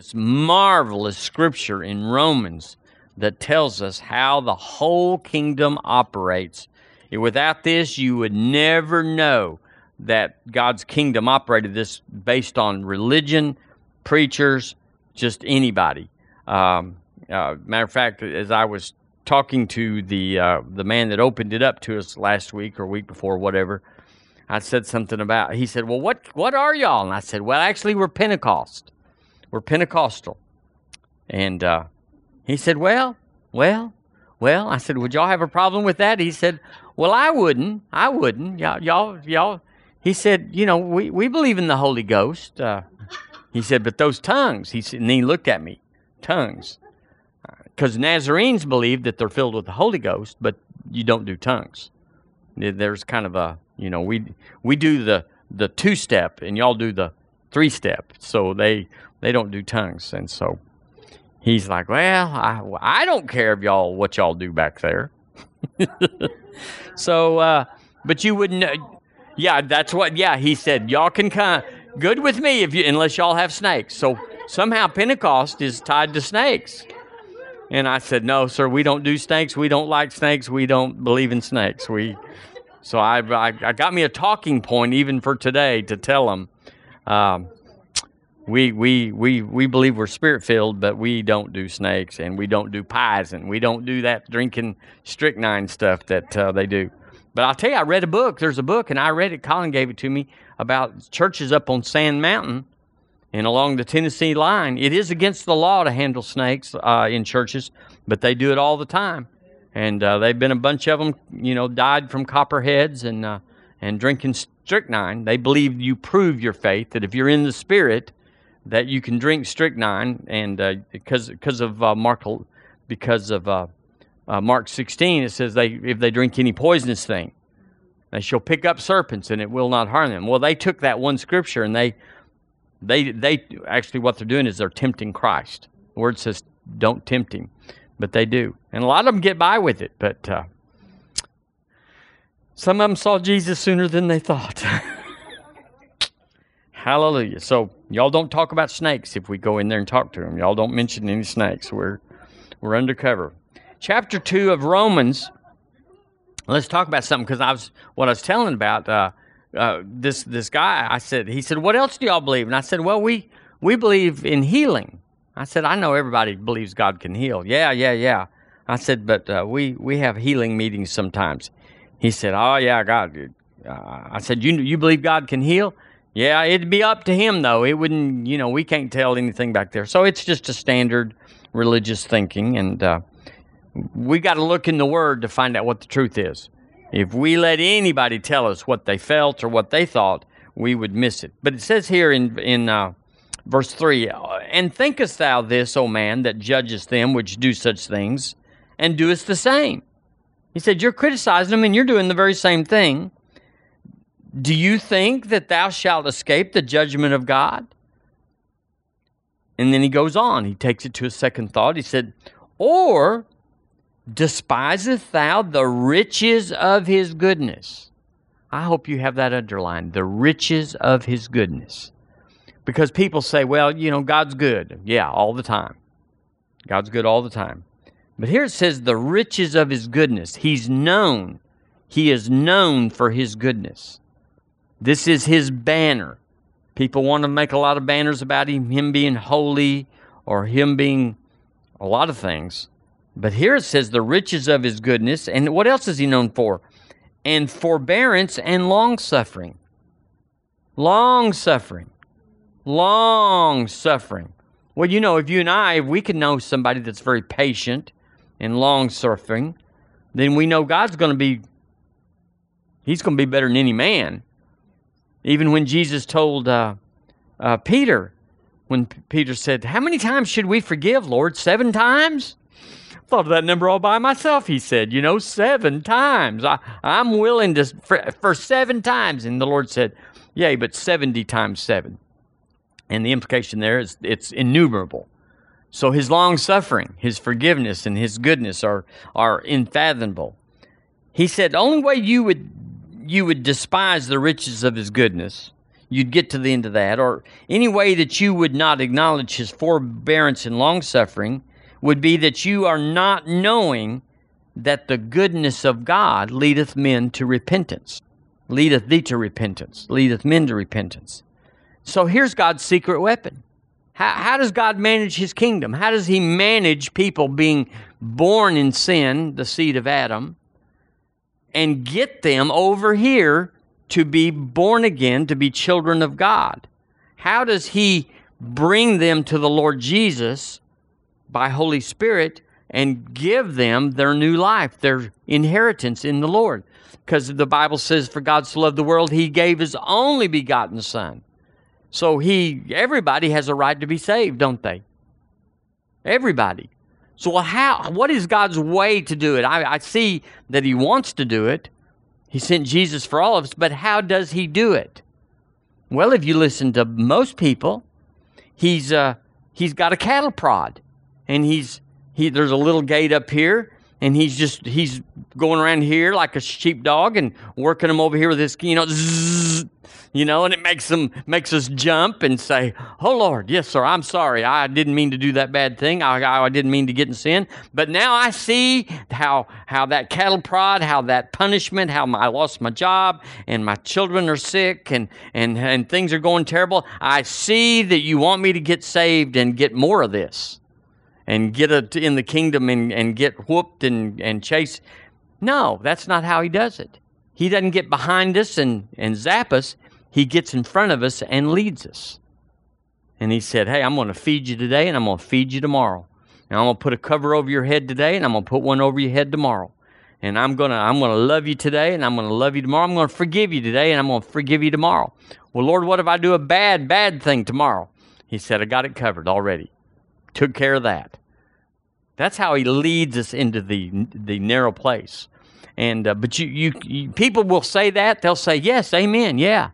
this marvelous scripture in Romans that tells us how the whole kingdom operates. Without this, you would never know that God's kingdom operated this based on religion, preachers, just anybody. Um, uh, matter of fact, as I was talking to the uh, the man that opened it up to us last week or week before, whatever, I said something about. He said, "Well, what what are y'all?" And I said, "Well, actually, we're Pentecost. We're Pentecostal." And uh, he said, Well, well, well. I said, Would y'all have a problem with that? He said, Well, I wouldn't. I wouldn't. Y'all, y'all, y'all. He said, You know, we, we believe in the Holy Ghost. Uh, he said, But those tongues, he said, and he looked at me, tongues. Because Nazarenes believe that they're filled with the Holy Ghost, but you don't do tongues. There's kind of a, you know, we we do the the two step, and y'all do the three step. So they they don't do tongues, and so he's like, "Well, I, I don't care if y'all what y'all do back there." so, uh, but you wouldn't. Yeah, that's what. Yeah, he said, "Y'all can come good with me if you unless y'all have snakes." So somehow Pentecost is tied to snakes. And I said, "No, sir, we don't do snakes. We don't like snakes. We don't believe in snakes. We." So I, I, I got me a talking point even for today to tell them. Um, we we we we believe we're spirit filled, but we don't do snakes and we don't do pies and we don't do that drinking strychnine stuff that uh, they do. But I'll tell you, I read a book. There's a book, and I read it. Colin gave it to me about churches up on Sand Mountain and along the Tennessee line. It is against the law to handle snakes uh, in churches, but they do it all the time. And uh, they've been a bunch of them, you know, died from copperheads and uh, and drinking strychnine. They believe you prove your faith that if you're in the spirit that you can drink strychnine, and uh, because because of uh, Mark because of uh, uh, Mark 16, it says they if they drink any poisonous thing, they shall pick up serpents, and it will not harm them. Well, they took that one scripture and they they they actually what they're doing is they're tempting Christ. The word says don't tempt him, but they do, and a lot of them get by with it, but. Uh, some of them saw Jesus sooner than they thought. Hallelujah. So y'all don't talk about snakes if we go in there and talk to them. Y'all don't mention any snakes. We're we're undercover. Chapter two of Romans. Let's talk about something because I was what I was telling about uh, uh, this this guy. I said he said, "What else do y'all believe?" And I said, "Well, we we believe in healing." I said, "I know everybody believes God can heal." Yeah, yeah, yeah. I said, "But uh, we we have healing meetings sometimes." He said, "Oh yeah, God." Uh, I said, "You you believe God can heal?" Yeah, it'd be up to him though. It wouldn't, you know, we can't tell anything back there. So it's just a standard religious thinking, and uh, we got to look in the Word to find out what the truth is. If we let anybody tell us what they felt or what they thought, we would miss it. But it says here in in uh, verse three, and thinkest thou this, O man, that judgest them which do such things, and doest the same? He said, You're criticizing them, and you're doing the very same thing. Do you think that thou shalt escape the judgment of God? And then he goes on. He takes it to a second thought. He said, Or despiseth thou the riches of his goodness? I hope you have that underlined the riches of his goodness. Because people say, well, you know, God's good. Yeah, all the time. God's good all the time. But here it says the riches of his goodness. He's known. He is known for his goodness. This is his banner. People want to make a lot of banners about him, him being holy or him being a lot of things. But here it says the riches of his goodness. And what else is he known for? And forbearance and long suffering. Long suffering. Long suffering. Well, you know, if you and I, if we can know somebody that's very patient and long suffering, then we know God's going to be, He's going to be better than any man. Even when Jesus told uh, uh, Peter, when P- Peter said, How many times should we forgive, Lord? Seven times? Thought of that number all by myself, he said. You know, seven times. I, I'm willing to, for, for seven times. And the Lord said, Yea, but 70 times seven. And the implication there is it's innumerable. So his long suffering, his forgiveness, and his goodness are, are unfathomable. He said, the only way you would you would despise the riches of his goodness. you'd get to the end of that, or any way that you would not acknowledge his forbearance and long suffering, would be that you are not knowing that the goodness of God leadeth men to repentance, leadeth thee to repentance, leadeth men to repentance. So here's God's secret weapon. How, how does God manage his kingdom? How does he manage people being born in sin, the seed of Adam, and get them over here to be born again, to be children of God? How does he bring them to the Lord Jesus by Holy Spirit and give them their new life, their inheritance in the Lord? Because the Bible says, For God so loved the world, he gave his only begotten Son. So he, everybody has a right to be saved, don't they? Everybody. So how? What is God's way to do it? I, I see that He wants to do it. He sent Jesus for all of us, but how does He do it? Well, if you listen to most people, He's uh, He's got a cattle prod, and He's he. There's a little gate up here, and He's just He's going around here like a sheepdog and working them over here with this, you know. Zzz, you know, and it makes them makes us jump and say, "Oh Lord, yes, sir, I'm sorry. I didn't mean to do that bad thing. I, I, I didn't mean to get in sin. But now I see how how that cattle prod, how that punishment, how my, I lost my job and my children are sick and and and things are going terrible. I see that you want me to get saved and get more of this." And get a, in the kingdom and, and get whooped and, and chase. No, that's not how he does it. He doesn't get behind us and, and zap us. He gets in front of us and leads us. And he said, Hey, I'm going to feed you today and I'm going to feed you tomorrow. And I'm going to put a cover over your head today and I'm going to put one over your head tomorrow. And I'm going to I'm going to love you today and I'm going to love you tomorrow. I'm going to forgive you today and I'm going to forgive you tomorrow. Well, Lord, what if I do a bad bad thing tomorrow? He said, I got it covered already. Took care of that. That's how he leads us into the the narrow place. And uh, but you, you you people will say that they'll say yes, amen, yeah.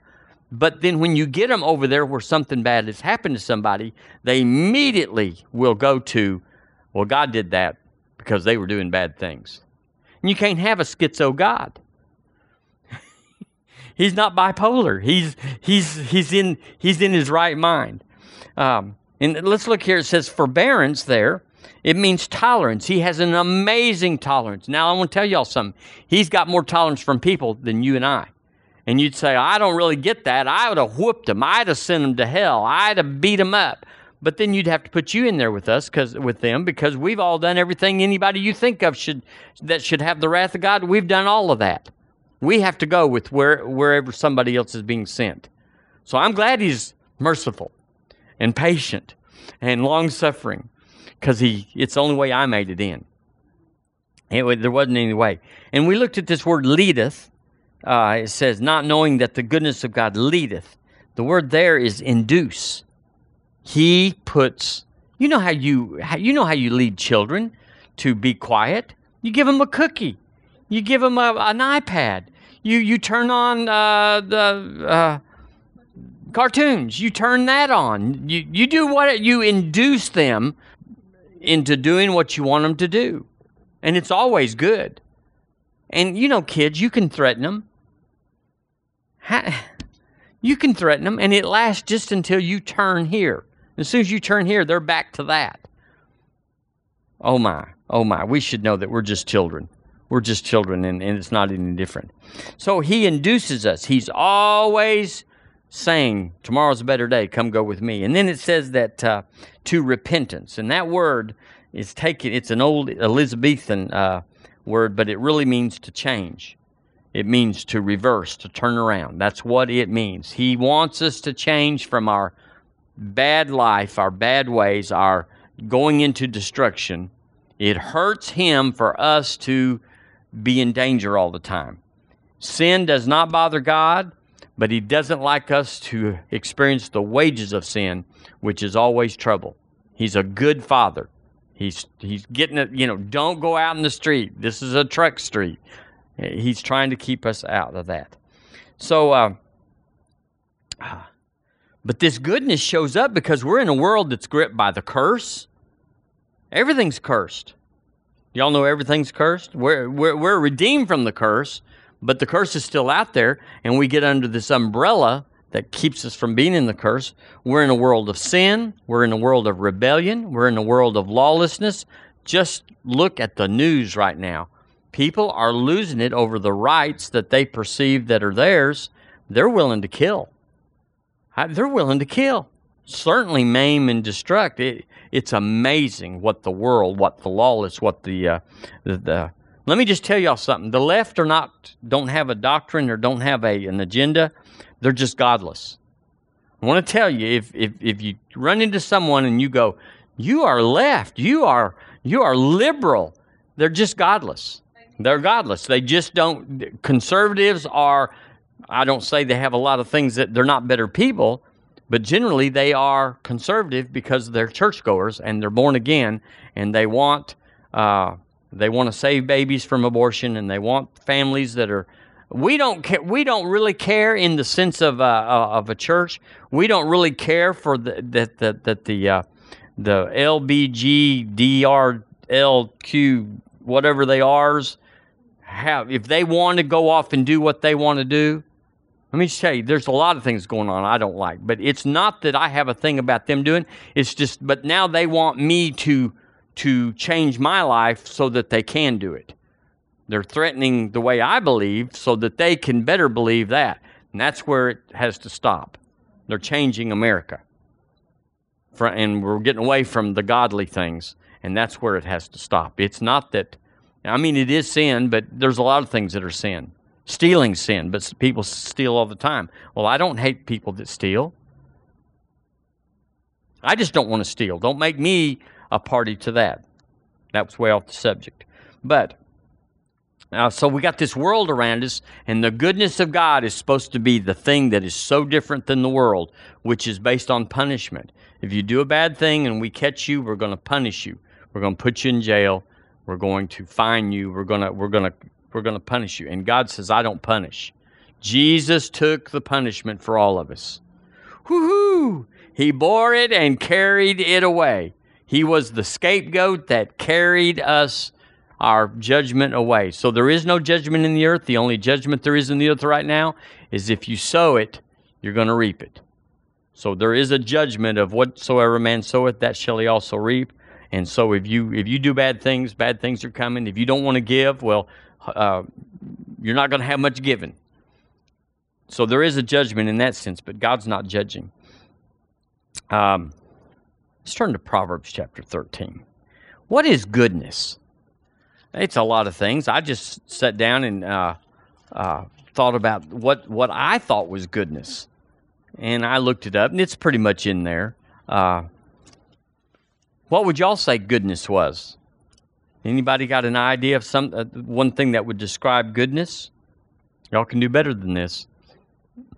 But then when you get them over there where something bad has happened to somebody, they immediately will go to, well, God did that because they were doing bad things. And you can't have a schizo God. he's not bipolar. He's he's he's in he's in his right mind. Um, and let's look here. It says forbearance there. It means tolerance. He has an amazing tolerance. Now I want to tell y'all something. He's got more tolerance from people than you and I and you'd say, I don't really get that. I would have whooped them. I'd have sent them to hell. I'd have beat them up. But then you'd have to put you in there with us, because with them, because we've all done everything anybody you think of should that should have the wrath of God. We've done all of that. We have to go with where wherever somebody else is being sent. So I'm glad he's merciful and patient and long suffering, because he it's the only way I made it in. It, there wasn't any way. And we looked at this word leadeth uh, it says, not knowing that the goodness of God leadeth. The word there is induce. He puts, you know how you, you know how you lead children to be quiet? You give them a cookie. You give them a, an iPad. You, you turn on uh, the uh, cartoons. You turn that on. You, you do what you induce them into doing what you want them to do. And it's always good. And you know, kids, you can threaten them. You can threaten them, and it lasts just until you turn here. As soon as you turn here, they're back to that. Oh my, oh my, we should know that we're just children. We're just children, and, and it's not any different. So he induces us. He's always saying, Tomorrow's a better day, come go with me. And then it says that uh, to repentance. And that word is taken, it's an old Elizabethan uh, word, but it really means to change. It means to reverse, to turn around. That's what it means. He wants us to change from our bad life, our bad ways, our going into destruction. It hurts Him for us to be in danger all the time. Sin does not bother God, but He doesn't like us to experience the wages of sin, which is always trouble. He's a good Father. He's he's getting it, you know, don't go out in the street. This is a truck street. He's trying to keep us out of that. So, uh, but this goodness shows up because we're in a world that's gripped by the curse. Everything's cursed. Y'all know everything's cursed? We're, we're, we're redeemed from the curse, but the curse is still out there, and we get under this umbrella that keeps us from being in the curse. We're in a world of sin. We're in a world of rebellion. We're in a world of lawlessness. Just look at the news right now. People are losing it over the rights that they perceive that are theirs. They're willing to kill. They're willing to kill. Certainly maim and destruct. It, it's amazing what the world, what the lawless, what the, uh, the, the let me just tell y'all something. The left are not don't have a doctrine or don't have a, an agenda. They're just godless. I want to tell you if, if if you run into someone and you go, you are left, you are you are liberal, they're just godless. They're godless. They just don't conservatives are I don't say they have a lot of things that they're not better people, but generally they are conservative because they're churchgoers and they're born again and they want uh, they want to save babies from abortion, and they want families that are. We don't care. We don't really care in the sense of uh, uh of a church. We don't really care for the that that that the uh, the LBG DRLQ whatever they are's have if they want to go off and do what they want to do. Let me just tell you, there's a lot of things going on I don't like, but it's not that I have a thing about them doing. It's just, but now they want me to to change my life so that they can do it. They're threatening the way I believe so that they can better believe that. And that's where it has to stop. They're changing America. And we're getting away from the godly things. And that's where it has to stop. It's not that, I mean, it is sin, but there's a lot of things that are sin. Stealing sin, but people steal all the time. Well, I don't hate people that steal. I just don't want to steal. Don't make me a party to that. That was way off the subject. But uh, so we got this world around us, and the goodness of God is supposed to be the thing that is so different than the world, which is based on punishment. If you do a bad thing and we catch you, we're going to punish you. We're going to put you in jail. We're going to fine you. We're going to we're going to we're going to punish you. And God says, "I don't punish." Jesus took the punishment for all of us. Whoo-hoo! He bore it and carried it away. He was the scapegoat that carried us our judgment away. So there is no judgment in the earth. The only judgment there is in the earth right now is if you sow it, you're going to reap it. So there is a judgment of whatsoever man soweth, that shall he also reap. And so if you if you do bad things, bad things are coming. If you don't want to give, well, uh, you're not going to have much given. So there is a judgment in that sense, but God's not judging. Um, Let's turn to Proverbs chapter 13. What is goodness? It's a lot of things. I just sat down and uh, uh, thought about what, what I thought was goodness. And I looked it up, and it's pretty much in there. Uh, what would y'all say goodness was? Anybody got an idea of some uh, one thing that would describe goodness? Y'all can do better than this,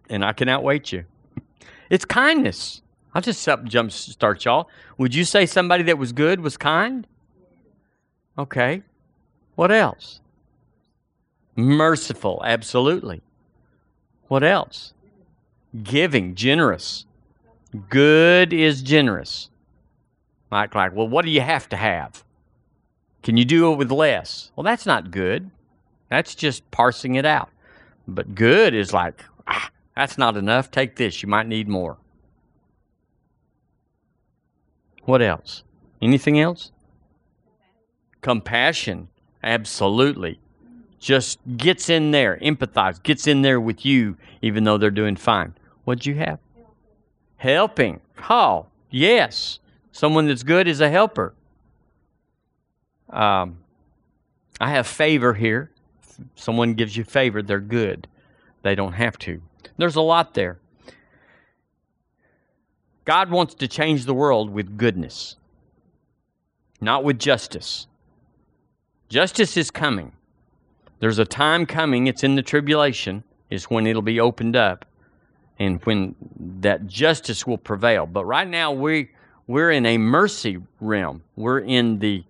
and I can outweight you. It's kindness. I'll just jump start y'all. Would you say somebody that was good was kind? Okay. What else? Merciful, absolutely. What else? Giving, generous. Good is generous. Like, like, well, what do you have to have? Can you do it with less? Well, that's not good. That's just parsing it out. But good is like, ah, that's not enough. Take this. You might need more. What else? Anything else? Compassion. Absolutely. Just gets in there, empathize, gets in there with you, even though they're doing fine. What'd you have? Helping. Oh, yes. Someone that's good is a helper. Um, I have favor here. Someone gives you favor, they're good. They don't have to. There's a lot there. God wants to change the world with goodness, not with justice. Justice is coming. There's a time coming, it's in the tribulation, is when it'll be opened up and when that justice will prevail. But right now we we're in a mercy realm. We're in the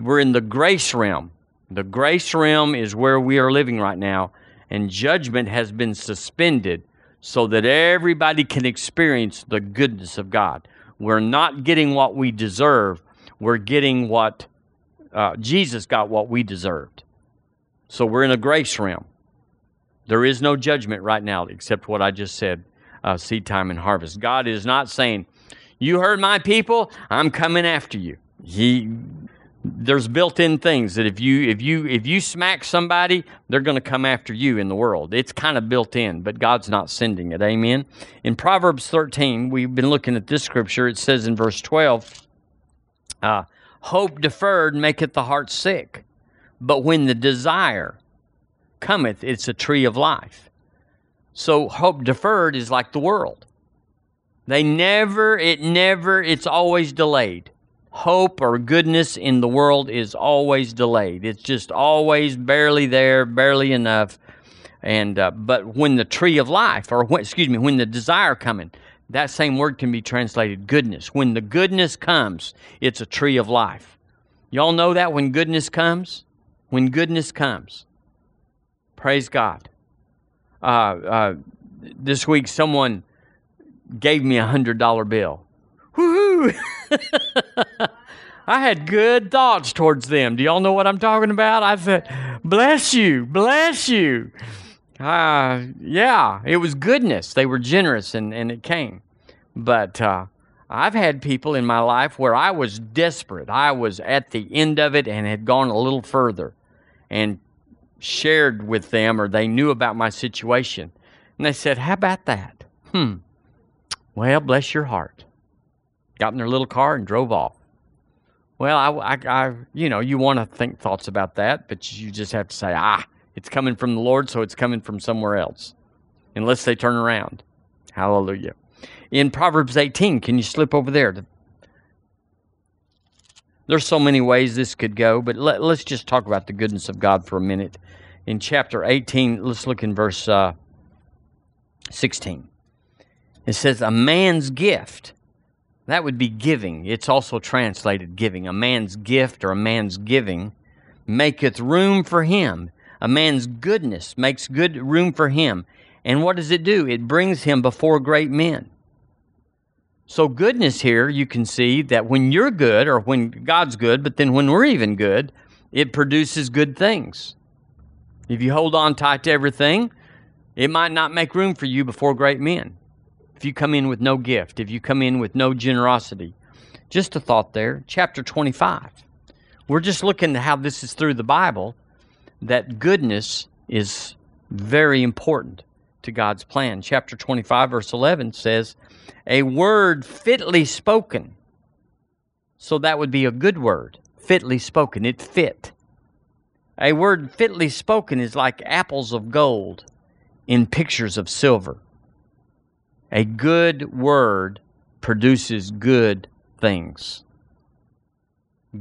we're in the grace realm. The grace realm is where we are living right now, and judgment has been suspended so that everybody can experience the goodness of God. We're not getting what we deserve, we're getting what uh, Jesus got what we deserved. So we're in a grace realm. There is no judgment right now except what I just said. uh, seed time and harvest. God is not saying, "You heard my people, I'm coming after you." He there's built-in things that if you if you if you smack somebody, they're going to come after you in the world. It's kind of built in, but God's not sending it. Amen. In Proverbs 13, we've been looking at this scripture. It says in verse 12, uh, "Hope deferred maketh the heart sick, but when the desire cometh, it's a tree of life." So hope deferred is like the world. They never, it never, it's always delayed hope or goodness in the world is always delayed. It's just always barely there, barely enough. And uh, but when the tree of life, or when, excuse me, when the desire coming, that same word can be translated goodness. When the goodness comes, it's a tree of life. Y'all know that when goodness comes, when goodness comes, praise God. Uh, uh, this week, someone gave me a hundred dollar bill. Woohoo! I had good thoughts towards them. Do y'all know what I'm talking about? I said, bless you, bless you. Uh, yeah, it was goodness. They were generous and, and it came. But uh, I've had people in my life where I was desperate. I was at the end of it and had gone a little further and shared with them or they knew about my situation. And they said, How about that? Hmm. Well, bless your heart got in their little car and drove off. Well, I, I, I you know, you want to think thoughts about that, but you just have to say, ah, it's coming from the Lord, so it's coming from somewhere else, unless they turn around. Hallelujah. In Proverbs 18, can you slip over there? There's so many ways this could go, but let, us just talk about the goodness of God for a minute. In chapter 18, let's look in verse uh, 16. It says, A man's gift that would be giving. It's also translated giving. A man's gift or a man's giving maketh room for him. A man's goodness makes good room for him. And what does it do? It brings him before great men. So, goodness here, you can see that when you're good, or when God's good, but then when we're even good, it produces good things. If you hold on tight to everything, it might not make room for you before great men if you come in with no gift, if you come in with no generosity. Just a thought there. Chapter 25. We're just looking at how this is through the Bible, that goodness is very important to God's plan. Chapter 25, verse 11 says, A word fitly spoken. So that would be a good word, fitly spoken. It fit. A word fitly spoken is like apples of gold in pictures of silver. A good word produces good things.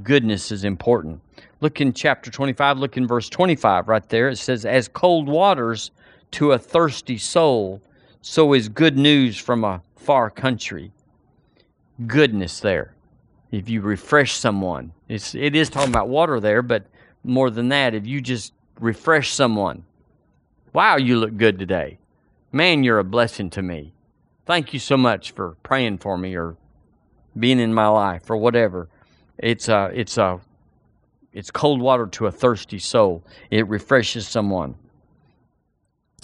Goodness is important. Look in chapter 25, look in verse 25 right there. It says, As cold waters to a thirsty soul, so is good news from a far country. Goodness there. If you refresh someone, it's, it is talking about water there, but more than that, if you just refresh someone, wow, you look good today. Man, you're a blessing to me thank you so much for praying for me or being in my life or whatever. It's a, it's a, it's cold water to a thirsty soul. It refreshes someone.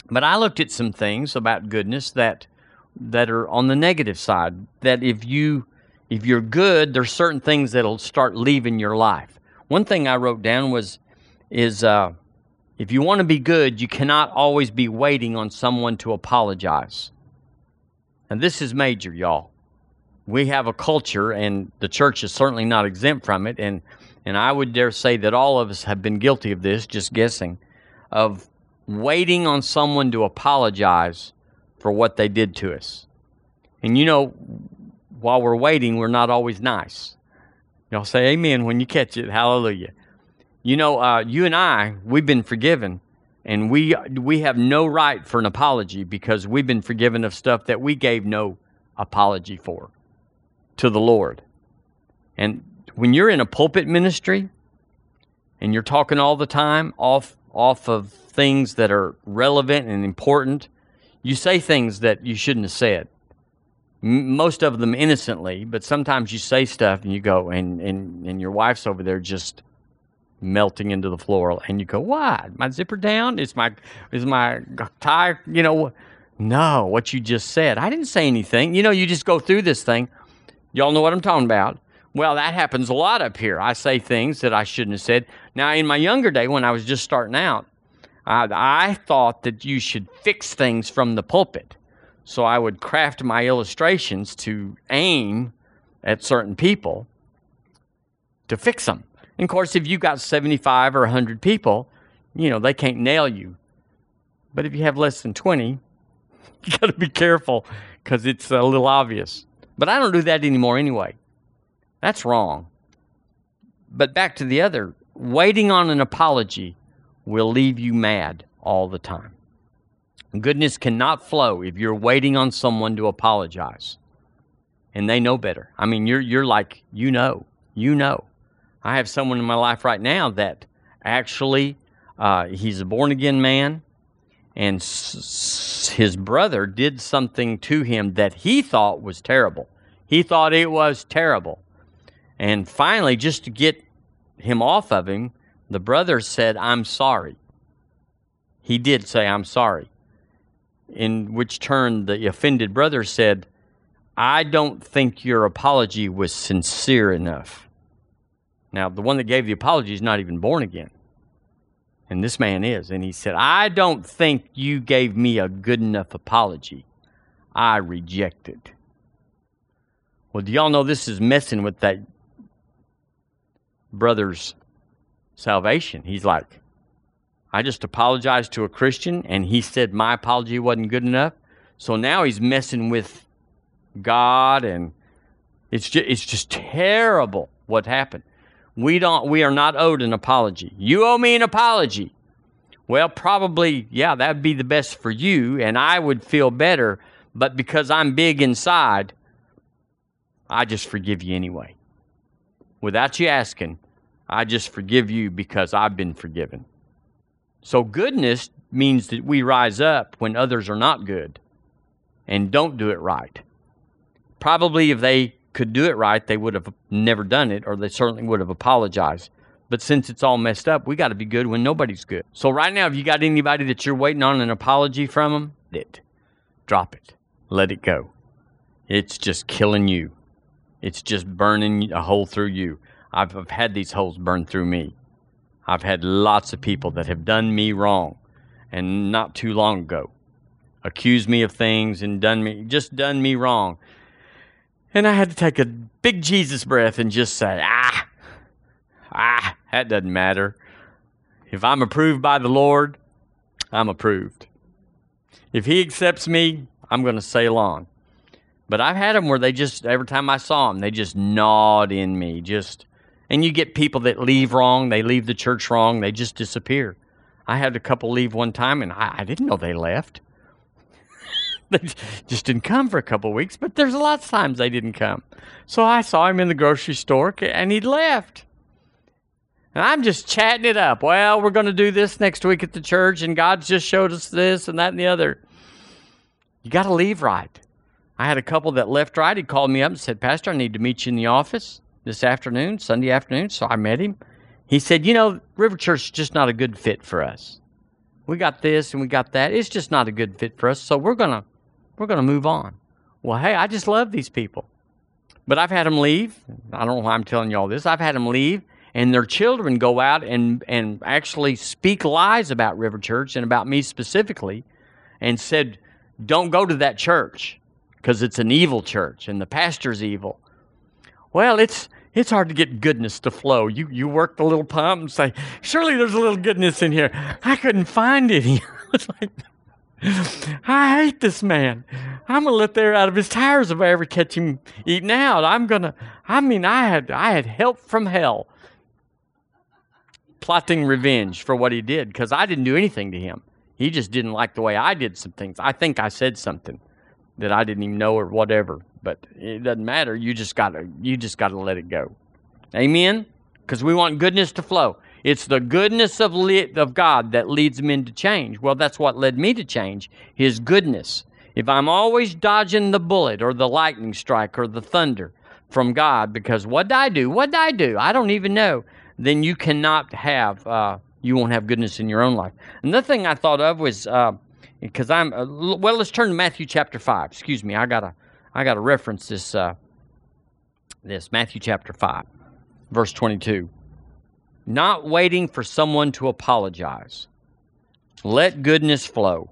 But I looked at some things about goodness that that are on the negative side. That if you if you're good, there's certain things that'll start leaving your life. One thing I wrote down was is uh, if you want to be good, you cannot always be waiting on someone to apologize. And this is major, y'all. We have a culture, and the church is certainly not exempt from it. And, and I would dare say that all of us have been guilty of this, just guessing, of waiting on someone to apologize for what they did to us. And you know, while we're waiting, we're not always nice. Y'all say amen when you catch it. Hallelujah. You know, uh, you and I, we've been forgiven and we we have no right for an apology because we've been forgiven of stuff that we gave no apology for to the Lord. And when you're in a pulpit ministry and you're talking all the time off off of things that are relevant and important, you say things that you shouldn't have said. Most of them innocently, but sometimes you say stuff and you go and and and your wife's over there just melting into the floor and you go why? my zipper down is my is my tie you know No, what you just said. I didn't say anything. You know, you just go through this thing. Y'all know what I'm talking about. Well, that happens a lot up here. I say things that I shouldn't have said. Now, in my younger day, when I was just starting out, I, I thought that you should fix things from the pulpit. So I would craft my illustrations to aim at certain people to fix them. And of course, if you've got 75 or 100 people, you know, they can't nail you. But if you have less than 20, you got to be careful because it's a little obvious. But I don't do that anymore anyway. That's wrong. But back to the other waiting on an apology will leave you mad all the time. Goodness cannot flow if you're waiting on someone to apologize. And they know better. I mean, you're, you're like, you know, you know. I have someone in my life right now that actually, uh, he's a born again man, and s- his brother did something to him that he thought was terrible. He thought it was terrible. And finally, just to get him off of him, the brother said, I'm sorry. He did say, I'm sorry. In which turn, the offended brother said, I don't think your apology was sincere enough. Now, the one that gave the apology is not even born again. And this man is. And he said, I don't think you gave me a good enough apology. I reject it. Well, do y'all know this is messing with that brother's salvation? He's like, I just apologized to a Christian and he said my apology wasn't good enough. So now he's messing with God and it's just, it's just terrible what happened. We don't we are not owed an apology. You owe me an apology. Well, probably yeah, that'd be the best for you and I would feel better, but because I'm big inside, I just forgive you anyway. Without you asking, I just forgive you because I've been forgiven. So, goodness means that we rise up when others are not good and don't do it right. Probably if they could do it right, they would have never done it, or they certainly would have apologized. But since it's all messed up, we got to be good when nobody's good. So, right now, if you got anybody that you're waiting on an apology from them, it. Drop it. Let it go. It's just killing you. It's just burning a hole through you. I've, I've had these holes burned through me. I've had lots of people that have done me wrong and not too long ago accused me of things and done me just done me wrong. And I had to take a big Jesus breath and just say, ah, ah, that doesn't matter. If I'm approved by the Lord, I'm approved. If He accepts me, I'm going to sail on. But I've had them where they just, every time I saw them, they just gnawed in me. Just, and you get people that leave wrong, they leave the church wrong, they just disappear. I had a couple leave one time and I, I didn't know they left. just didn't come for a couple of weeks, but there's lots of times they didn't come. So I saw him in the grocery store and he'd left. And I'm just chatting it up. Well, we're going to do this next week at the church, and God just showed us this and that and the other. You got to leave right. I had a couple that left right. He called me up and said, Pastor, I need to meet you in the office this afternoon, Sunday afternoon. So I met him. He said, You know, River Church is just not a good fit for us. We got this and we got that. It's just not a good fit for us. So we're going to we're going to move on. Well, hey, I just love these people. But I've had them leave. I don't know why I'm telling you all this. I've had them leave, and their children go out and, and actually speak lies about River Church and about me specifically and said, Don't go to that church because it's an evil church and the pastor's evil. Well, it's it's hard to get goodness to flow. You you work the little pump and say, surely there's a little goodness in here. I couldn't find any. it's like I hate this man. I'm gonna let the air out of his tires if I ever catch him eating out. I'm gonna I mean I had I had help from hell plotting revenge for what he did because I didn't do anything to him. He just didn't like the way I did some things. I think I said something that I didn't even know or whatever. But it doesn't matter. You just gotta you just gotta let it go. Amen. Because we want goodness to flow. It's the goodness of li- of God that leads men to change. Well, that's what led me to change. His goodness. If I'm always dodging the bullet or the lightning strike or the thunder from God, because what did I do? What did I do? I don't even know. Then you cannot have. Uh, you won't have goodness in your own life. Another thing I thought of was uh, because I'm uh, well. Let's turn to Matthew chapter five. Excuse me, I gotta I gotta reference this uh, this Matthew chapter five, verse twenty two. Not waiting for someone to apologize. Let goodness flow.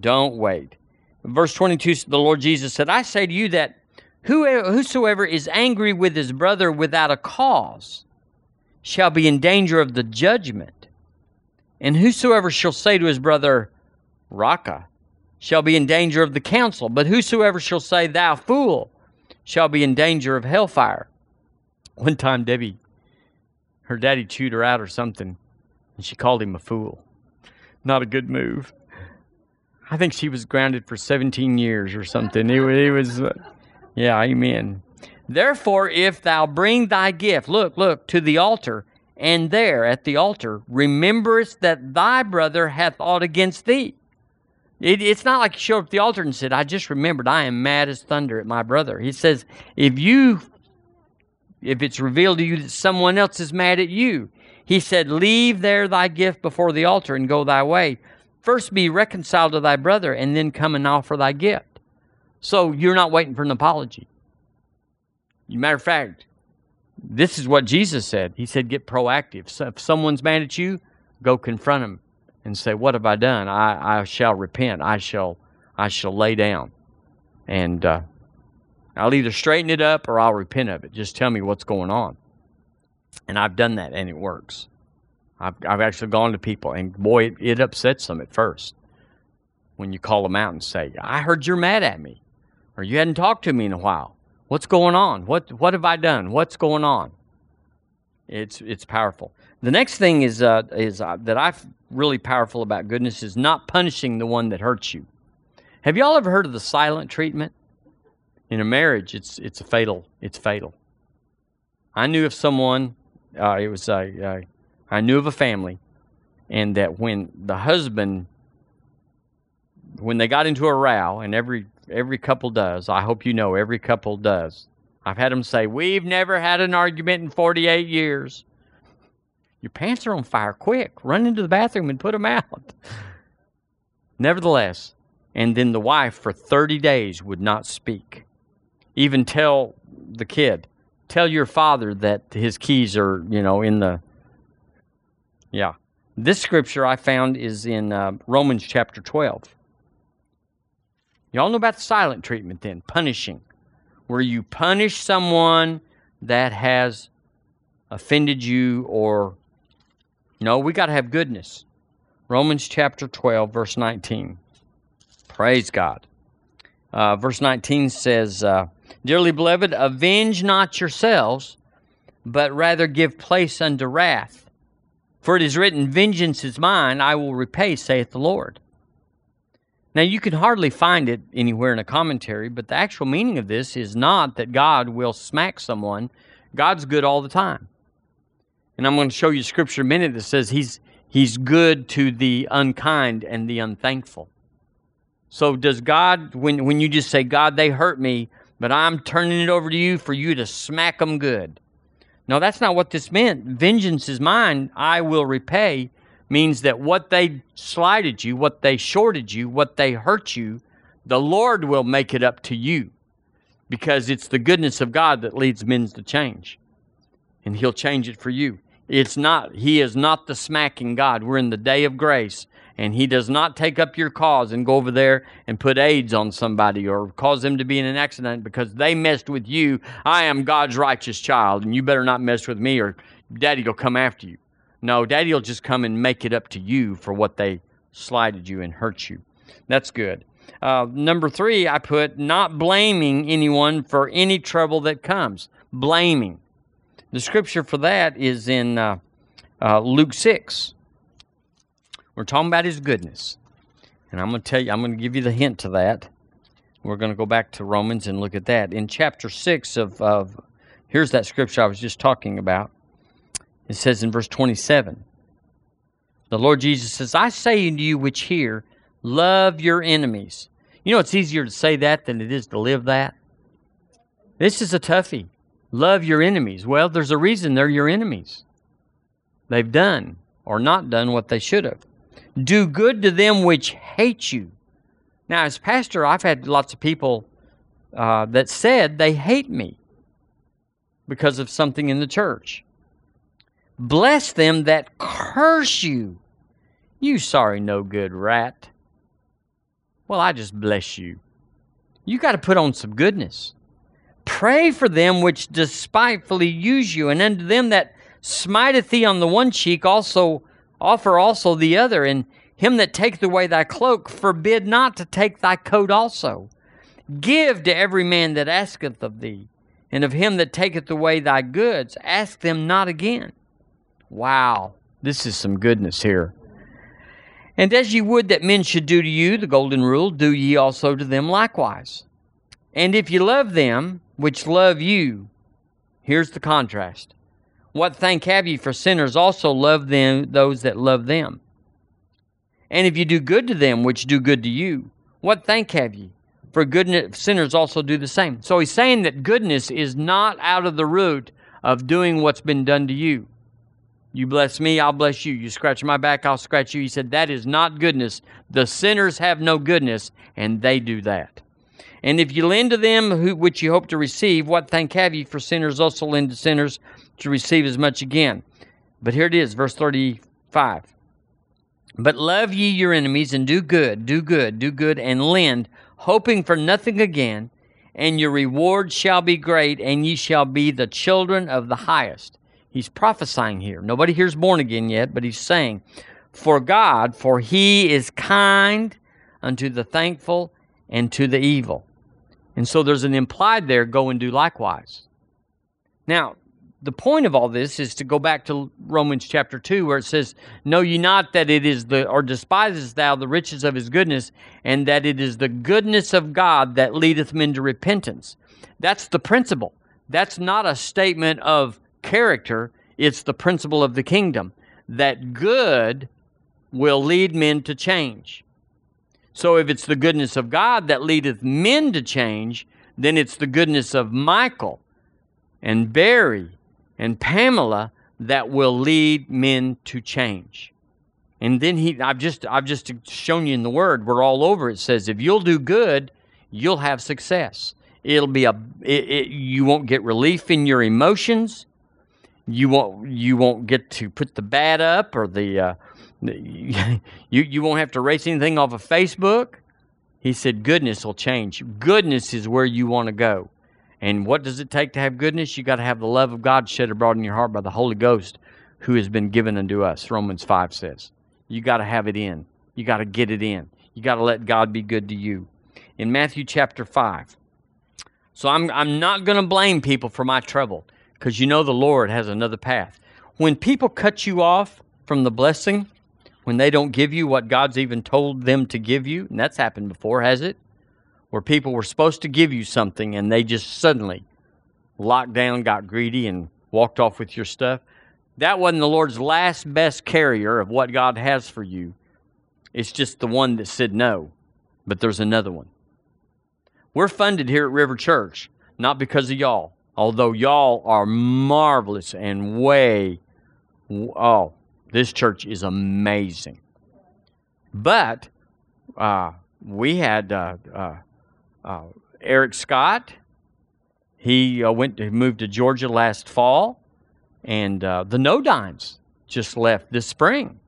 Don't wait. Verse 22, the Lord Jesus said, I say to you that whosoever is angry with his brother without a cause shall be in danger of the judgment. And whosoever shall say to his brother, Raca, shall be in danger of the council. But whosoever shall say, Thou fool, shall be in danger of hellfire. One time, Debbie, her daddy chewed her out or something, and she called him a fool. Not a good move. I think she was grounded for 17 years or something. It was, uh, yeah, amen. Therefore, if thou bring thy gift, look, look, to the altar, and there at the altar rememberest that thy brother hath aught against thee. It, it's not like you showed up at the altar and said, I just remembered I am mad as thunder at my brother. He says, if you, if it's revealed to you that someone else is mad at you, he said, leave there thy gift before the altar and go thy way. First be reconciled to thy brother and then come and offer thy gift. So you're not waiting for an apology. Matter of fact, this is what Jesus said. He said, get proactive. So if someone's mad at you, go confront them and say, What have I done? I, I shall repent. I shall I shall lay down. And uh, I'll either straighten it up or I'll repent of it. Just tell me what's going on. And I've done that and it works. I've, I've actually gone to people and boy, it, it upsets them at first when you call them out and say, I heard you're mad at me or you hadn't talked to me in a while. What's going on? What what have I done? What's going on? It's it's powerful. The next thing is uh, is uh, that I really powerful about goodness is not punishing the one that hurts you. Have y'all ever heard of the silent treatment? In a marriage, it's it's a fatal. It's fatal. I knew of someone. Uh, it was uh, I knew of a family, and that when the husband, when they got into a row, and every every couple does. I hope you know every couple does. I've had them say, We've never had an argument in 48 years. Your pants are on fire. Quick, run into the bathroom and put them out. Nevertheless, and then the wife for 30 days would not speak. Even tell the kid, tell your father that his keys are, you know, in the. Yeah. This scripture I found is in uh, Romans chapter 12. Y'all know about the silent treatment then, punishing, where you punish someone that has offended you or. No, we got to have goodness. Romans chapter 12, verse 19. Praise God. Uh, verse 19 says, uh, Dearly beloved, avenge not yourselves, but rather give place unto wrath. For it is written, Vengeance is mine, I will repay, saith the Lord. Now, you can hardly find it anywhere in a commentary, but the actual meaning of this is not that God will smack someone. God's good all the time. And I'm going to show you scripture in a minute that says he's, he's good to the unkind and the unthankful. So, does God, when, when you just say, God, they hurt me, but I'm turning it over to you for you to smack them good? No, that's not what this meant. Vengeance is mine, I will repay means that what they slighted you, what they shorted you, what they hurt you, the Lord will make it up to you because it's the goodness of God that leads men to change. And He'll change it for you. It's not, He is not the smacking God. We're in the day of grace, and He does not take up your cause and go over there and put AIDS on somebody or cause them to be in an accident because they messed with you. I am God's righteous child, and you better not mess with me or daddy will come after you. No, daddy will just come and make it up to you for what they slighted you and hurt you. That's good. Uh, number three, I put not blaming anyone for any trouble that comes. Blaming. The scripture for that is in uh, uh, Luke 6. We're talking about his goodness. And I'm going to tell you, I'm going to give you the hint to that. We're going to go back to Romans and look at that. In chapter 6 of, of here's that scripture I was just talking about. It says in verse 27 the Lord Jesus says, I say unto you which hear, love your enemies. You know, it's easier to say that than it is to live that. This is a toughie. Love your enemies. Well, there's a reason they're your enemies. They've done or not done what they should have. Do good to them which hate you. Now, as pastor, I've had lots of people uh, that said they hate me because of something in the church. Bless them that curse you. You sorry, no good rat. Well, I just bless you. You got to put on some goodness. Pray for them which despitefully use you, and unto them that smiteth thee on the one cheek also offer also the other, and him that taketh away thy cloak forbid not to take thy coat also. Give to every man that asketh of thee, and of him that taketh away thy goods, ask them not again. Wow, this is some goodness here. And as ye would that men should do to you, the golden rule, do ye also to them likewise. And if ye love them which love you, here's the contrast. What thank have ye for sinners also love them those that love them? And if you do good to them which do good to you, what thank have ye? For goodness sinners also do the same. So he's saying that goodness is not out of the root of doing what's been done to you. You bless me, I'll bless you. You scratch my back, I'll scratch you. He said, That is not goodness. The sinners have no goodness, and they do that. And if you lend to them who, which you hope to receive, what thank have ye? For sinners also lend to sinners to receive as much again. But here it is, verse 35. But love ye your enemies, and do good, do good, do good, and lend, hoping for nothing again, and your reward shall be great, and ye shall be the children of the highest. He's prophesying here. Nobody here's born again yet, but he's saying, For God, for he is kind unto the thankful and to the evil. And so there's an implied there, go and do likewise. Now, the point of all this is to go back to Romans chapter 2, where it says, Know ye not that it is the, or despisest thou the riches of his goodness, and that it is the goodness of God that leadeth men to repentance. That's the principle. That's not a statement of character, it's the principle of the kingdom that good will lead men to change. So if it's the goodness of God that leadeth men to change, then it's the goodness of Michael and Barry and Pamela that will lead men to change. And then he I've just I've just shown you in the word, we're all over it says if you'll do good, you'll have success. It'll be a it, it, you won't get relief in your emotions you won't you won't get to put the bad up or the uh, you you won't have to erase anything off of Facebook. He said goodness will change. Goodness is where you want to go. And what does it take to have goodness? You got to have the love of God shed abroad in your heart by the Holy Ghost who has been given unto us. Romans 5 says. You got to have it in. You got to get it in. You got to let God be good to you. In Matthew chapter 5. So I'm I'm not going to blame people for my trouble because you know the Lord has another path. When people cut you off from the blessing, when they don't give you what God's even told them to give you, and that's happened before, has it? Where people were supposed to give you something and they just suddenly locked down, got greedy, and walked off with your stuff. That wasn't the Lord's last best carrier of what God has for you. It's just the one that said no, but there's another one. We're funded here at River Church, not because of y'all although y'all are marvelous and way, oh, this church is amazing. But uh, we had uh, uh, uh Eric Scott. He uh, went to moved to Georgia last fall, and uh, the No Dimes just left this spring.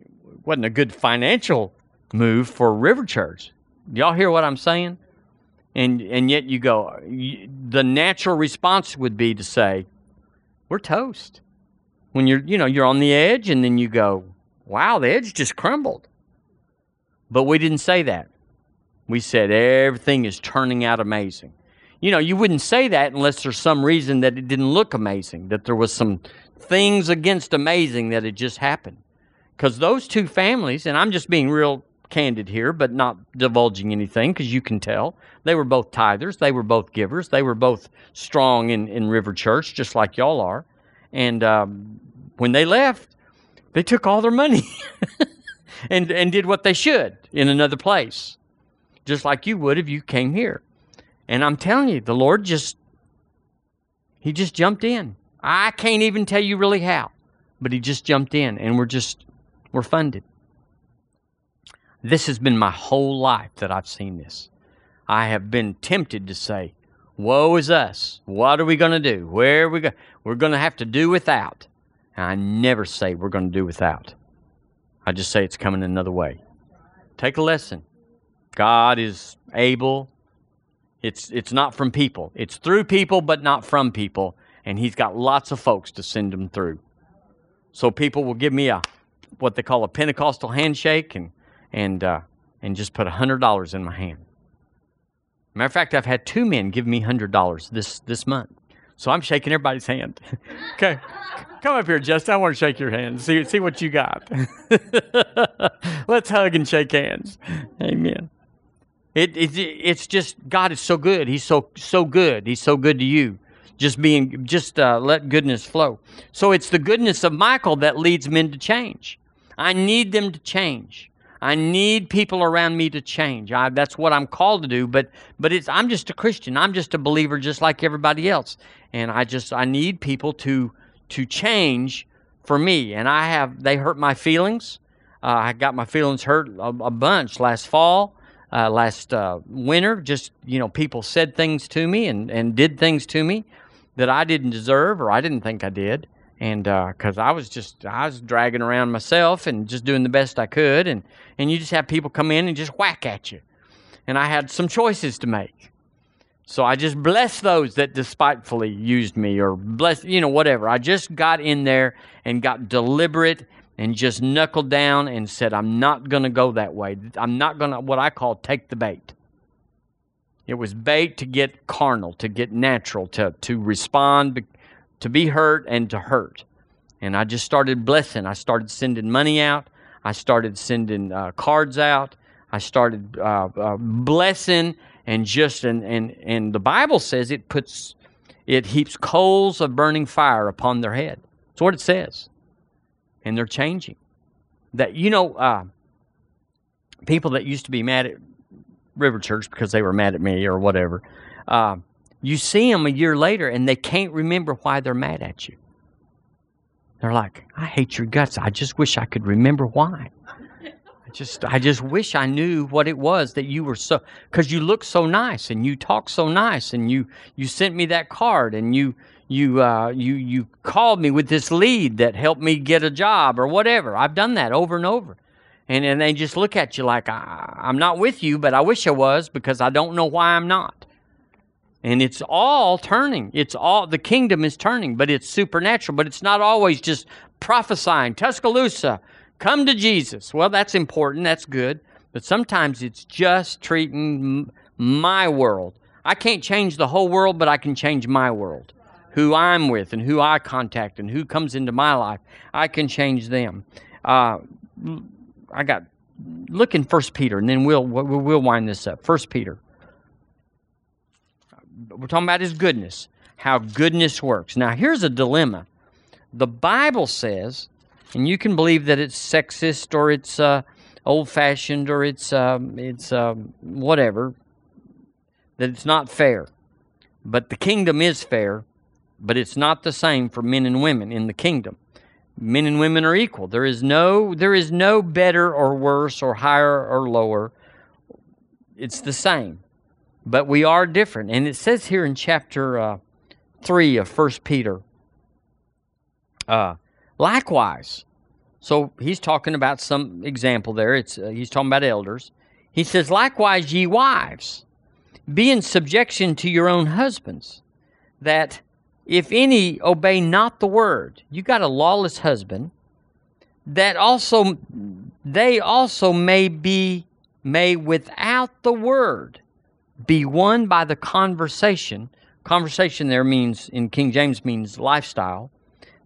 It wasn't a good financial move for River Church. Y'all hear what I'm saying? and and yet you go you, the natural response would be to say we're toast when you're you know you're on the edge and then you go wow the edge just crumbled but we didn't say that we said everything is turning out amazing. You know you wouldn't say that unless there's some reason that it didn't look amazing that there was some things against amazing that had just happened. Because those two families and i'm just being real candid here, but not divulging anything because you can tell. They were both tithers, they were both givers, they were both strong in, in River Church, just like y'all are. And um, when they left, they took all their money and, and did what they should in another place, just like you would if you came here. And I'm telling you, the Lord just, He just jumped in. I can't even tell you really how, but He just jumped in, and we're just We're funded. This has been my whole life that I've seen this. I have been tempted to say, Woe is us. What are we going to do? Where are we going? We're going to have to do without. And I never say we're going to do without. I just say it's coming another way. Take a lesson. God is able. It's it's not from people. It's through people, but not from people. And He's got lots of folks to send them through. So people will give me a what they call a Pentecostal handshake and and uh, and just put a hundred dollars in my hand. Matter of fact, I've had two men give me hundred dollars this this month. So I'm shaking everybody's hand. okay. Come up here, Justin. I want to shake your hand. See see what you got. Let's hug and shake hands. Amen. It, it it's just God is so good. He's so so good. He's so good to you. Just being just uh, let goodness flow. So it's the goodness of Michael that leads men to change. I need them to change. I need people around me to change. I, that's what I'm called to do. But but it's I'm just a Christian. I'm just a believer, just like everybody else. And I just I need people to to change for me. And I have they hurt my feelings. Uh, I got my feelings hurt a, a bunch last fall, uh, last uh, winter. Just you know, people said things to me and and did things to me that I didn't deserve or I didn't think I did and because uh, I was just I was dragging around myself and just doing the best I could, and and you just have people come in and just whack at you, and I had some choices to make, so I just blessed those that despitefully used me or bless you know whatever. I just got in there and got deliberate and just knuckled down and said I'm not going to go that way. I'm not going to what I call take the bait. It was bait to get carnal, to get natural, to to respond to be hurt and to hurt. And I just started blessing. I started sending money out. I started sending uh, cards out. I started uh, uh, blessing and just and, and and the Bible says it puts it heaps coals of burning fire upon their head. That's what it says, and they're changing. That you know, uh, people that used to be mad at River Church because they were mad at me or whatever. Uh, you see them a year later and they can't remember why they're mad at you. They're like, I hate your guts. I just wish I could remember why. I just I just wish I knew what it was that you were so cuz you look so nice and you talk so nice and you you sent me that card and you you uh, you you called me with this lead that helped me get a job or whatever. I've done that over and over. And and they just look at you like I'm not with you, but I wish I was because I don't know why I'm not. And it's all turning. It's all, the kingdom is turning, but it's supernatural. But it's not always just prophesying, Tuscaloosa, come to Jesus. Well, that's important. That's good. But sometimes it's just treating my world. I can't change the whole world, but I can change my world. Who I'm with and who I contact and who comes into my life, I can change them. Uh, I got look in First Peter, and then we'll we'll wind this up. First Peter we're talking about his goodness, how goodness works. Now, here's a dilemma. The Bible says, and you can believe that it's sexist or it's uh, old-fashioned or it's um, it's um, whatever, that it's not fair. But the kingdom is fair, but it's not the same for men and women in the kingdom. Men and women are equal. There is no there is no better or worse or higher or lower. It's the same but we are different. And it says here in chapter uh, 3 of First Peter, uh, likewise. So he's talking about some example there. It's uh, He's talking about elders. He says, Likewise, ye wives, be in subjection to your own husbands, that if any obey not the word, you got a lawless husband, that also they also may be may without the word be won by the conversation. Conversation there means, in King James, means lifestyle.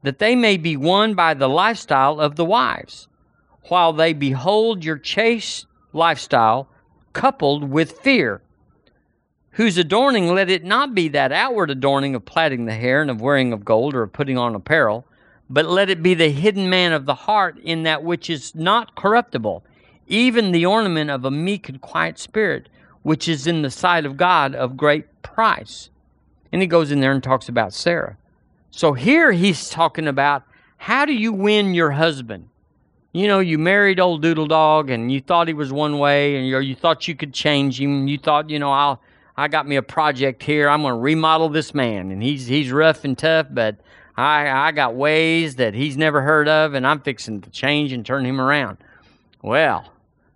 That they may be won by the lifestyle of the wives, while they behold your chaste lifestyle coupled with fear, whose adorning let it not be that outward adorning of plaiting the hair and of wearing of gold or of putting on apparel, but let it be the hidden man of the heart in that which is not corruptible, even the ornament of a meek and quiet spirit, which is in the sight of God of great price. And he goes in there and talks about Sarah. So here he's talking about how do you win your husband? you know, you married old Doodle Dog and you thought he was one way and you, you thought you could change him. You thought, you know, I'll, I got me a project here. I'm going to remodel this man. And he's, he's rough and tough, but I, I got ways that he's never heard of and I'm fixing to change and turn him around. Well,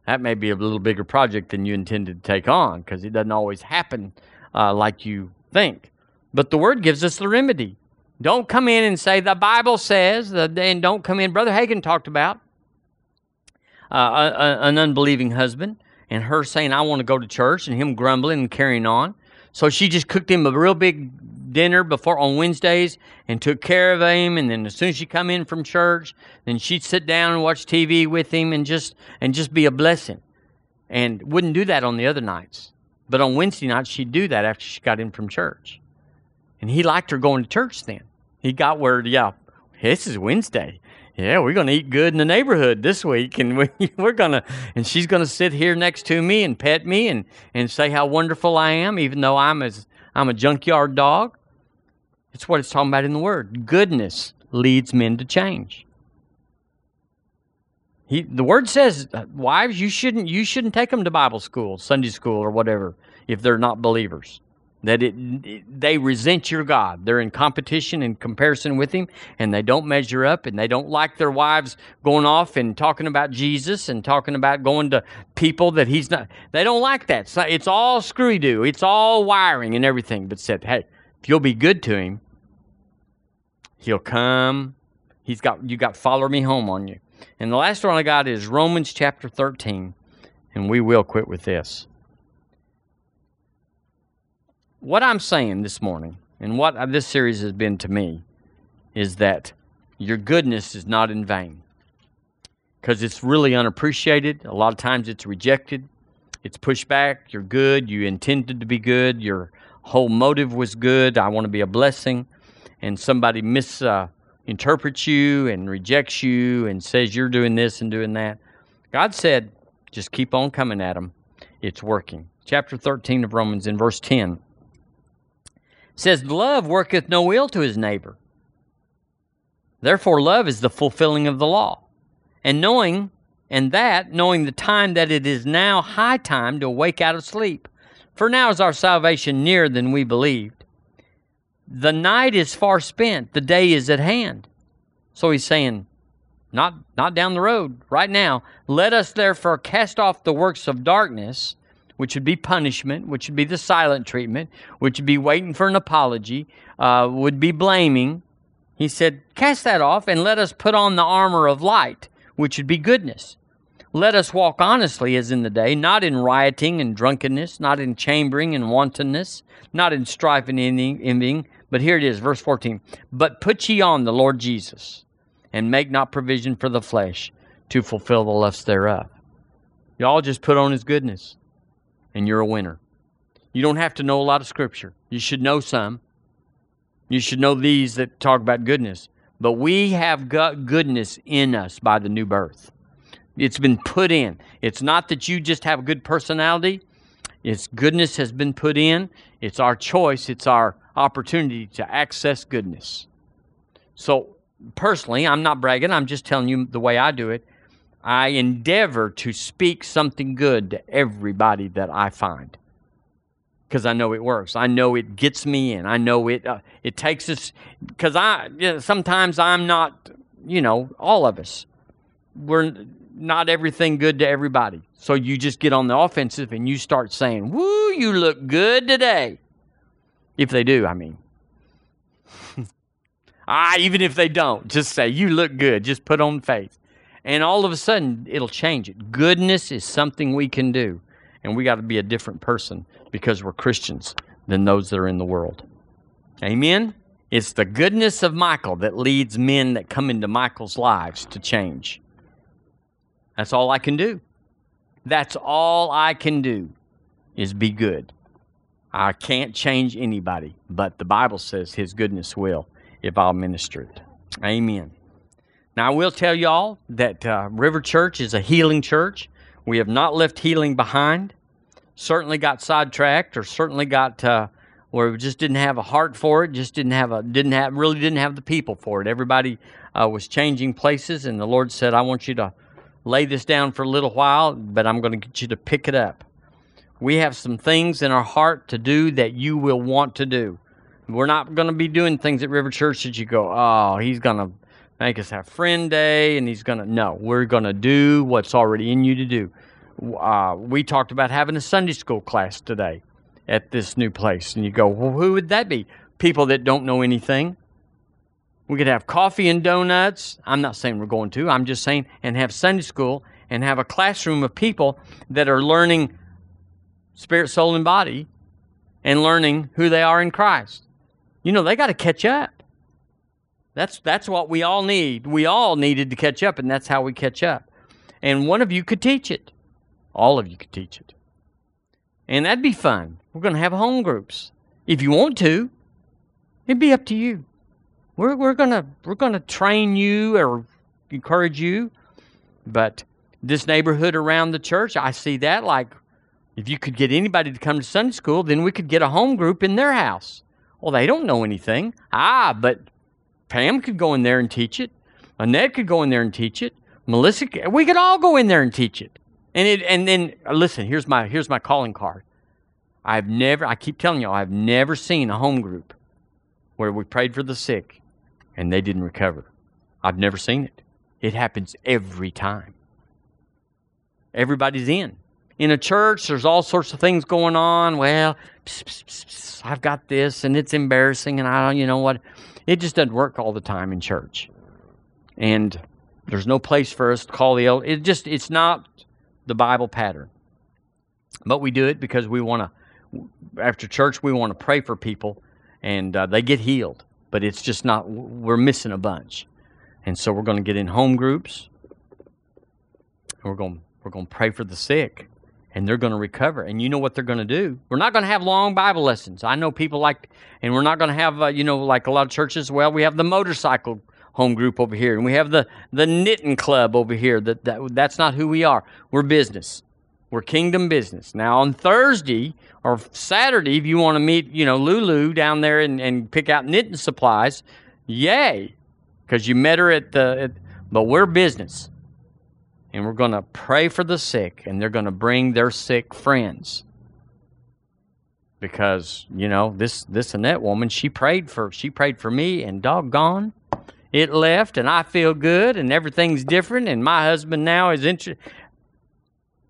that may be a little bigger project than you intended to take on because it doesn't always happen uh, like you think. But the word gives us the remedy. Don't come in and say the Bible says, and don't come in. Brother Hagin talked about uh, an unbelieving husband and her saying, I want to go to church, and him grumbling and carrying on. So she just cooked him a real big dinner before on Wednesdays and took care of him. And then as soon as she come in from church, then she'd sit down and watch TV with him and just and just be a blessing. And wouldn't do that on the other nights. But on Wednesday nights, she'd do that after she got in from church. And he liked her going to church then. He got word, yeah, this is Wednesday yeah, we're going to eat good in the neighborhood this week. And we, we're going to, and she's going to sit here next to me and pet me and, and say how wonderful I am, even though I'm, as, I'm a junkyard dog. It's what it's talking about in the Word. Goodness leads men to change. He, the Word says, uh, wives, you shouldn't, you shouldn't take them to Bible school, Sunday school, or whatever, if they're not believers that it, it, they resent your God. They're in competition and comparison with Him, and they don't measure up, and they don't like their wives going off and talking about Jesus and talking about going to people that He's not. They don't like that. It's, it's all screwy do. It's all wiring and everything. But said, hey, if you'll be good to Him, He'll come. He's got you got follow me home on you. And the last one I got is Romans chapter thirteen, and we will quit with this what I'm saying this morning and what this series has been to me is that your goodness is not in vain because it's really unappreciated. A lot of times it's rejected, it's pushed back. You're good, you intended to be good, your whole motive was good. I want to be a blessing. And somebody misinterprets uh, you and rejects you and says you're doing this and doing that. God said, just keep on coming at them. It's working. Chapter 13 of Romans in verse 10 says, Love worketh no ill to his neighbor. Therefore, love is the fulfilling of the law. And knowing, and that, knowing the time that it is now high time to awake out of sleep. For now is our salvation nearer than we believed. The night is far spent, the day is at hand. So he's saying, not, not down the road, right now. Let us therefore cast off the works of darkness which would be punishment, which would be the silent treatment, which would be waiting for an apology, uh, would be blaming. He said, Cast that off and let us put on the armor of light, which would be goodness. Let us walk honestly as in the day, not in rioting and drunkenness, not in chambering and wantonness, not in strife and envying. But here it is, verse 14. But put ye on the Lord Jesus, and make not provision for the flesh to fulfill the lusts thereof. Y'all just put on his goodness and you're a winner. You don't have to know a lot of scripture. You should know some. You should know these that talk about goodness. But we have got goodness in us by the new birth. It's been put in. It's not that you just have a good personality. It's goodness has been put in. It's our choice. It's our opportunity to access goodness. So personally, I'm not bragging. I'm just telling you the way I do it. I endeavor to speak something good to everybody that I find because I know it works. I know it gets me in. I know it uh, it takes us because I you know, sometimes I'm not you know all of us we're not everything good to everybody. So you just get on the offensive and you start saying, "Woo, you look good today." If they do, I mean. ah, even if they don't, just say, "You look good." Just put on faith and all of a sudden it'll change it. Goodness is something we can do, and we got to be a different person because we're Christians than those that are in the world. Amen. It's the goodness of Michael that leads men that come into Michael's lives to change. That's all I can do. That's all I can do is be good. I can't change anybody, but the Bible says his goodness will if I'll minister it. Amen. Now, I will tell y'all that uh, River Church is a healing church. We have not left healing behind. Certainly got sidetracked, or certainly got uh, where we just didn't have a heart for it. Just didn't have a didn't have really didn't have the people for it. Everybody uh, was changing places, and the Lord said, "I want you to lay this down for a little while, but I'm going to get you to pick it up. We have some things in our heart to do that you will want to do. We're not going to be doing things at River Church that you go, oh, he's going to make us have friend day and he's to, no, we're to do what's already in you to do. Uh, we talked about having a Sunday school class today at this new place. And you go, well, who would that be? People that don't know anything. We could have coffee and donuts. I'm not saying we're going to, I'm just saying, and have Sunday school and have a classroom of people that are learning spirit, soul, and body and learning who they are in Christ. You know, they got to catch up. That's, that's what we all need. We all needed to catch up, and that's how we catch up. And one of you could teach it. All of you could teach it. And that'd be fun. We're going to have home groups. If you want to, it'd be up to you. We're, we're going to we're going to train you or encourage you. But this neighborhood around the church, I see that like if you could get anybody to come to Sunday school, then we could get a home group in their house. Well, they don't know anything. Ah, but Pam could go in there and teach it. Annette could go in there and teach it. Melissa, we could all go in there and teach it. And it, and then uh, listen, here's my here's my calling card. I've never, I keep telling y'all, I've never seen a home group where we prayed for the sick and they didn't recover. I've never seen it. It happens every time. Everybody's in. In a church, there's all sorts of things going on. Well, pss, pss, pss, I've got this and it's embarrassing and I don't, you know what? It just doesn't work all the time in church. And there's no place for us to call the elder. It just, it's not the Bible pattern. But we do it because we want to, after church, we want to pray for people and uh, they get healed. But it's just not, we're missing a bunch. And so we're going to get in home groups. we're going, we're going to pray for the sick and they're going to recover. And you know what they're going to do? We're not going to have long Bible lessons. I know people like, and we're not going to have, uh, you know, like a lot of churches. Well, we have the motorcycle home group over here, and we have the the knitting club over here. That, that that's not who we are. We're business. We're kingdom business. Now on Thursday or Saturday, if you want to meet, you know, Lulu down there and, and pick out knitting supplies, yay, because you met her at the. At, but we're business, and we're going to pray for the sick, and they're going to bring their sick friends because you know this this and that woman she prayed for she prayed for me and doggone it left and I feel good and everything's different and my husband now is interested.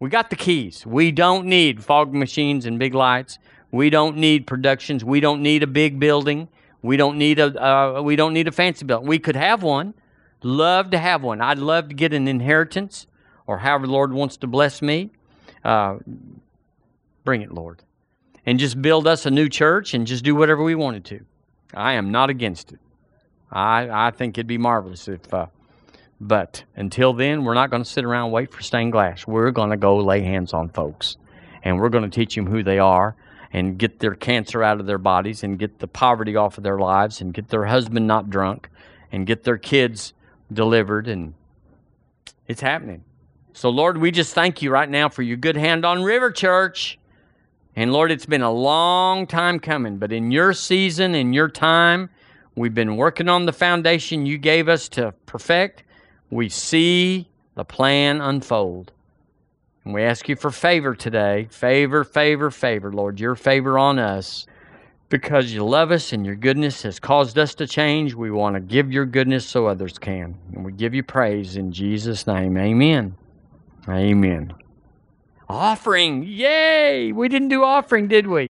We got the keys. We don't need fog machines and big lights. We don't need productions. We don't need a big building. We don't need a uh, we don't need a fancy building. We could have one. Love to have one. I'd love to get an inheritance or however the Lord wants to bless me. Uh, bring it, Lord. And just build us a new church and just do whatever we wanted to. I am not against it. I, I think it'd be marvelous if. Uh, but until then, we're not going to sit around and wait for stained glass. We're going to go lay hands on folks, and we're going to teach them who they are, and get their cancer out of their bodies, and get the poverty off of their lives, and get their husband not drunk, and get their kids delivered, and it's happening. So, Lord, we just thank you right now for your good hand on River Church. And Lord, it's been a long time coming, but in your season, in your time, We've been working on the foundation you gave us to perfect. We see the plan unfold. And we ask you for favor today. Favor, favor, favor, Lord. Your favor on us. Because you love us and your goodness has caused us to change, we want to give your goodness so others can. And we give you praise in Jesus' name. Amen. Amen. Offering. Yay! We didn't do offering, did we?